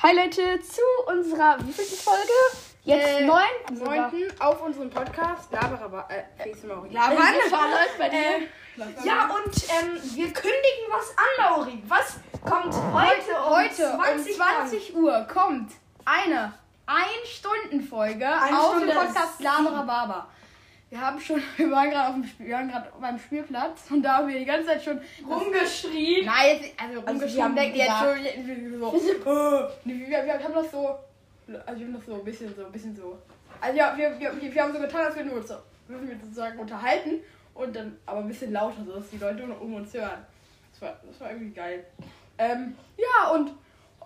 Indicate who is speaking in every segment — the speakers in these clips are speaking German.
Speaker 1: heute zu unserer wievielten Folge? Jetzt
Speaker 2: Äh,
Speaker 1: neun? sogar.
Speaker 2: Neunten auf unserem Podcast. Laber, äh.
Speaker 1: Äh,
Speaker 2: Labern.
Speaker 1: Bei dir?
Speaker 2: Äh,
Speaker 1: Ja, und ähm, wir kündigen was an, Lauri. Was kommt heute um
Speaker 2: heute
Speaker 1: 20
Speaker 2: um 20 Uhr kommt eine Ein-Stunden-Folge
Speaker 1: Eine
Speaker 2: auf
Speaker 1: Stunde
Speaker 2: dem Podcast
Speaker 1: ist
Speaker 2: Labera Baba. Wir haben schon, wir waren gerade auf dem Spiel, wir waren gerade beim Spielplatz und da haben wir die ganze Zeit schon
Speaker 1: rumgeschrien?
Speaker 2: Nein, jetzt, also
Speaker 1: wir
Speaker 2: rumgeschrieben,
Speaker 1: haben
Speaker 2: denkt jetzt schon, wir- wir- so, Nee, wir, wir haben das so, also wir haben das so ein bisschen so, ein bisschen so. Also ja, wir, wir, wir, wir haben so getan, als wir nur so, wir uns sozusagen unterhalten und dann aber ein bisschen lauter, so dass die Leute um uns hören. Das war, das war irgendwie geil. Ähm, ja, und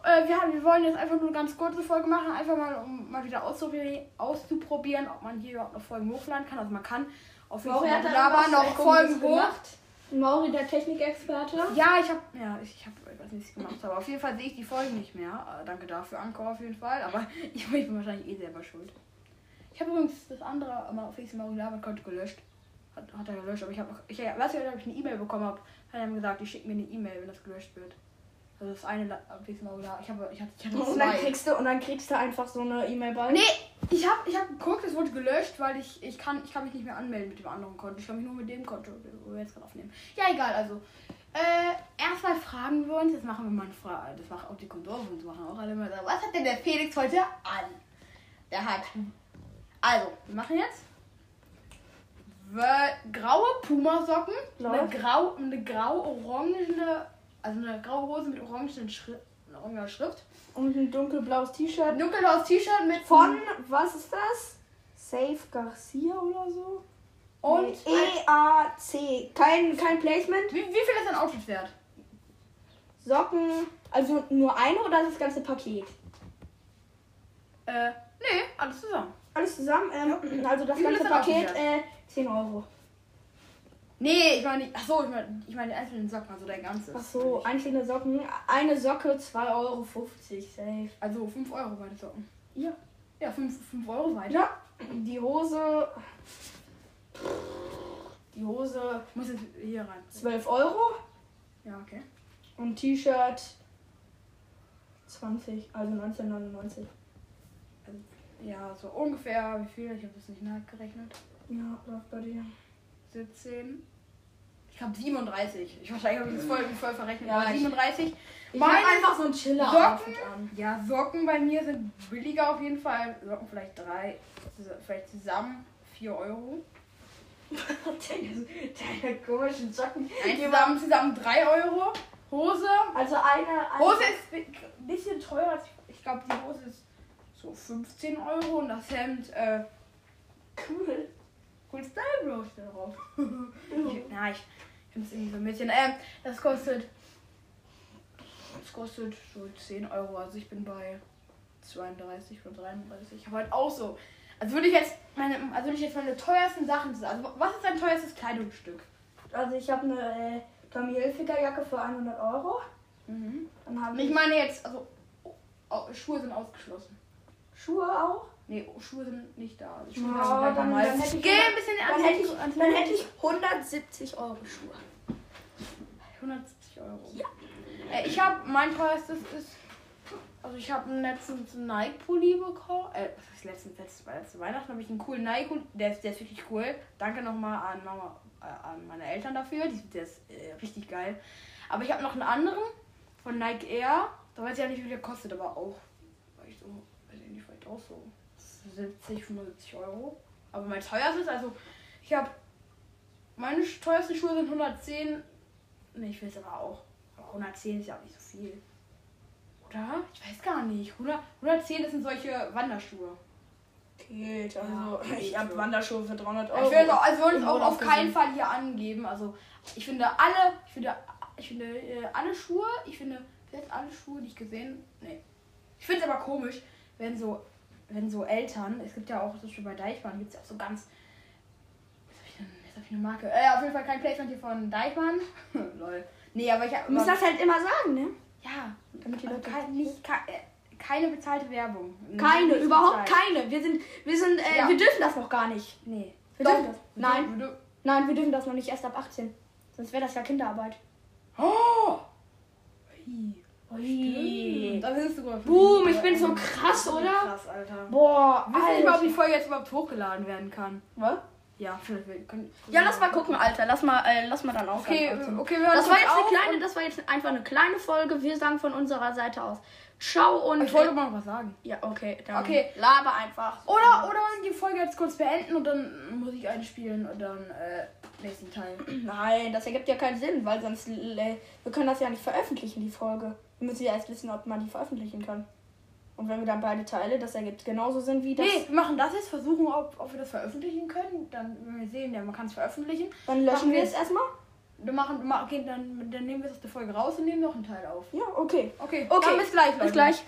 Speaker 2: äh, wir, haben, wir wollen jetzt einfach nur eine ganz kurze Folge machen, einfach mal, um mal wieder auszuprobieren, auszuprobieren ob man hier überhaupt noch Folgen hochladen kann. Also man kann auf jeden
Speaker 1: Mauri
Speaker 2: Fall
Speaker 1: hat da
Speaker 2: Laber
Speaker 1: irgendwas
Speaker 2: noch Folgen hoch.
Speaker 1: Mauri, der Technikexperte.
Speaker 2: Ja, ich habe ja, ich, ich habe ich weiß nicht, was ich gemacht habe. Auf jeden Fall sehe ich die Folgen nicht mehr. Äh, danke dafür, Anker auf jeden Fall. Aber ich, bin wahrscheinlich eh selber schuld. Ich habe übrigens das andere mal auf Facebook Mario Konto gelöscht. Hat, hat er gelöscht, aber ich habe ich weißt du, ob ich eine E-Mail bekommen habe, hat er mir gesagt, ich schicke mir eine E-Mail, wenn das gelöscht wird. Also das eine Facebook Mario ich habe ich hatte, ich hatte
Speaker 1: Und dann
Speaker 2: zwei.
Speaker 1: kriegst du und dann kriegst du einfach so eine E-Mail bei.
Speaker 2: Nee, ich habe ich hab geguckt, es wurde gelöscht, weil ich, ich, kann, ich kann mich nicht mehr anmelden mit dem anderen Konto. Ich kann mich nur mit dem Konto, wo wir jetzt gerade aufnehmen. Ja, egal, also. Äh, erstmal fragen wir uns, das machen wir mal eine Frage, das machen auch die Kondome und machen auch alle mal. Was hat denn der Felix heute an? Der hat. Also, wir machen jetzt. Graue Pumasocken, eine
Speaker 1: Läuft.
Speaker 2: grau, eine grau-orangene, also eine graue Hose mit orangen Schrift, Schrift.
Speaker 1: Und ein dunkelblaues T-Shirt.
Speaker 2: Ein dunkelblaues T-Shirt mit
Speaker 1: Von, was ist das? Safe Garcia oder so?
Speaker 2: und
Speaker 1: EAC. Kein, kein Placement.
Speaker 2: Wie, wie viel ist ein Outfit wert?
Speaker 1: Socken. Also nur eine oder das ganze Paket?
Speaker 2: Äh, nee, alles zusammen.
Speaker 1: Alles zusammen. Ähm, also das ganze Paket äh, 10 Euro.
Speaker 2: Nee, ich meine, ach so, ich meine, ich meine die einzelnen Socken, also dein ganzes.
Speaker 1: Ach so, einzelne Socken. Eine Socke 2,50 Euro. Safe.
Speaker 2: Also 5 Euro beide Socken.
Speaker 1: Ja.
Speaker 2: Ja, 5, 5 Euro weiter.
Speaker 1: Ja. Die Hose. Die Hose
Speaker 2: Ich muss jetzt hier rein.
Speaker 1: 12 Euro.
Speaker 2: Ja, okay.
Speaker 1: Und T-Shirt 20, also 1999.
Speaker 2: Ja, so ungefähr, wie viel? Ich habe das nicht nachgerechnet.
Speaker 1: Ja, läuft bei dir.
Speaker 2: 17. Ich glaube 37. Ich wahrscheinlich habe ich das voll, voll verrechnet.
Speaker 1: Ja,
Speaker 2: aber
Speaker 1: ich-
Speaker 2: 37.
Speaker 1: Ich
Speaker 2: Meine
Speaker 1: hab einfach so ein chiller
Speaker 2: Socken?
Speaker 1: an.
Speaker 2: Ja, Socken bei mir sind billiger auf jeden Fall. Socken vielleicht drei, vielleicht zusammen 4 Euro.
Speaker 1: Deine komischen Socken.
Speaker 2: Nein, zusammen, zusammen 3 Euro. Hose.
Speaker 1: Also eine. eine
Speaker 2: Hose ist ein bisschen teurer. ich glaube, die Hose ist so 15 Euro und das Hemd, äh,
Speaker 1: cool.
Speaker 2: Cool Style Bro steht da drauf. ich, na, ich finde es irgendwie so ein bisschen. Ähm, das kostet. Das kostet so 10 Euro. Also ich bin bei 32 oder 33. Ich habe halt auch so. Also würde ich jetzt meine, also würde ich jetzt meine teuersten Sachen. Also was ist dein teuerstes Kleidungsstück?
Speaker 1: Also ich habe eine äh, Tommy Hilfiger Jacke für 100 Euro.
Speaker 2: Mhm.
Speaker 1: Dann
Speaker 2: ich
Speaker 1: ich
Speaker 2: meine jetzt, also oh, Schuhe sind ausgeschlossen.
Speaker 1: Schuhe auch.
Speaker 2: Nee, Schuhe sind nicht da. Also Schuhe sind ganz
Speaker 1: dann- dann hätte ich
Speaker 2: Geh ein bisschen
Speaker 1: Dann hätte ich, dann hätte ich 170 Euro Schuhe.
Speaker 2: 170 Euro.
Speaker 1: Ja.
Speaker 2: Äh, ich habe mein teuerstes ist. Also ich habe letztens einen Nike-Pulli bekommen. Äh, was ist letztens? Letztes, letzte Weihnachten habe ich einen coolen Nike-Pulli. Der ist, der ist wirklich cool. Danke nochmal an Mama, äh, an meine Eltern dafür. Die, der ist äh, richtig geil. Aber ich habe noch einen anderen von Nike Air. Da weiß ich ja nicht, wie der kostet, aber auch. Vielleicht so, weiß ich nicht, vielleicht auch so 70, 75 Euro. Aber mein teuerstes, also ich habe. Meine teuersten Schuhe sind 110. Ne, ich will es aber auch. Aber 110 ist ja auch nicht so viel. Oder? Ich weiß gar nicht. 100, 110 das sind solche Wanderschuhe.
Speaker 1: Geht,
Speaker 2: also,
Speaker 1: also
Speaker 2: ich
Speaker 1: ich
Speaker 2: hab
Speaker 1: habe Wanderschuhe für 300
Speaker 2: Ich will, es- also wollen es auch auf keinen. Fall hier angeben. Also ich finde alle, ich finde, ich finde äh, alle Schuhe, ich finde jetzt alle Schuhe, die ich gesehen, nee. Ich finde es aber komisch, wenn so, wenn so Eltern, es gibt ja auch, zum Beispiel bei Deichmann gibt es ja auch so ganz, ich jetzt hab ich eine Marke, äh, auf jeden Fall kein Placement hier von Deichmann. Lol. Nee, aber ich habe
Speaker 1: Du musst das halt immer sagen, ne?
Speaker 2: ja,
Speaker 1: Damit die Leute
Speaker 2: kein, nicht, ke- äh, keine bezahlte Werbung.
Speaker 1: Keine,
Speaker 2: Nicht
Speaker 1: überhaupt
Speaker 2: bezahlt.
Speaker 1: keine. Wir sind, wir sind, äh,
Speaker 2: Ja.
Speaker 1: wir dürfen das noch gar nicht.
Speaker 2: Nee.
Speaker 1: Wir
Speaker 2: Doch.
Speaker 1: dürfen das. Nein,
Speaker 2: Wir
Speaker 1: nein, wir dürfen das noch nicht erst ab 18. Sonst wäre das ja Kinderarbeit.
Speaker 2: Oh! Hi.
Speaker 1: Ui.
Speaker 3: Da bist du sogar
Speaker 1: Boom, ich bin so krass, oder?
Speaker 3: Krass, Alter.
Speaker 1: Boah,
Speaker 3: Ich weiß nicht mal, ob
Speaker 1: Alter.
Speaker 3: die Folge jetzt überhaupt hochgeladen werden kann.
Speaker 1: Was?
Speaker 3: Ja, vielleicht wir können.
Speaker 1: Ja, lass mal gucken, Alter. Lass mal, äh, lass mal dann auch.
Speaker 3: Okay, okay, wir hören
Speaker 1: Das war jetzt eine
Speaker 3: auf
Speaker 1: kleine, das war jetzt einfach eine kleine Folge. Wir sagen von unserer Seite aus Ciao und
Speaker 3: und- Ich wollte mal was sagen.
Speaker 1: ja, okay, dann
Speaker 3: Okay.
Speaker 1: laber einfach.
Speaker 3: Oder, oder die Folge jetzt kurz beenden und dann muss ich einspielen und dann äh, nächsten Teil.
Speaker 1: Nein, das ergibt ja keinen Sinn, weil sonst äh, wir können das ja nicht veröffentlichen die Folge. Wir müssen ja erst wissen, ob man die veröffentlichen kann. Und wenn wir dann beide Teile, das ergibt genauso Sinn wie das,
Speaker 3: Nee, wir machen das jetzt, versuchen, ob, ob wir das veröffentlichen können. Dann, wenn wir sehen, ja, man kann es veröffentlichen.
Speaker 1: dann löschen wir es erstmal.
Speaker 3: Wir machen, ma- okay, dann, dann nehmen wir es aus der Folge raus und nehmen noch einen Teil auf.
Speaker 1: Ja, okay.
Speaker 3: Okay,
Speaker 1: Okay,
Speaker 3: dann bis gleich, Leute.
Speaker 1: Bis gleich.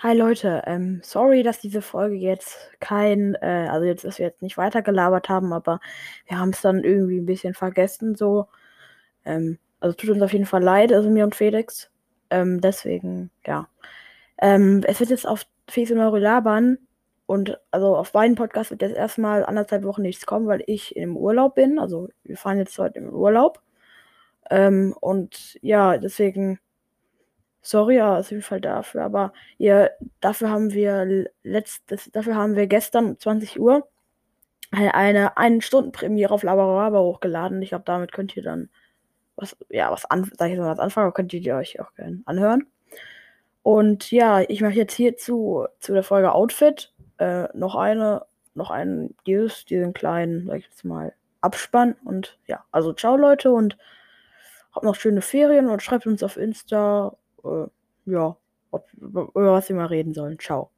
Speaker 2: Hi Leute, ähm, sorry, dass diese Folge jetzt kein, äh, also jetzt, dass wir jetzt nicht weitergelabert haben, aber wir haben es dann irgendwie ein bisschen vergessen, so. Ähm, also tut uns auf jeden Fall leid, also mir und Felix. Ähm, deswegen, ja. Ähm, es wird jetzt auf Felix und Eure labern und also auf beiden Podcasts wird jetzt erstmal anderthalb Wochen nichts kommen, weil ich im Urlaub bin. Also wir fahren jetzt heute im Urlaub. Ähm, und ja, deswegen, sorry auf jeden Fall dafür, aber ihr, dafür haben wir letztes, dafür haben wir gestern um 20 Uhr eine, eine einen Stunden Premiere auf Labaraba hochgeladen. Ich glaube, damit könnt ihr dann was, ja, was an, sag ich jetzt mal anfangen, aber könnt ihr euch auch gerne anhören. Und ja, ich mache jetzt hier zu, zu der Folge Outfit äh, noch eine, noch einen, dieses, diesen kleinen, sag ich jetzt mal, Abspann. Und ja, also ciao Leute und habt noch schöne Ferien und schreibt uns auf Insta, äh, ja, ob, über was wir mal reden sollen. Ciao.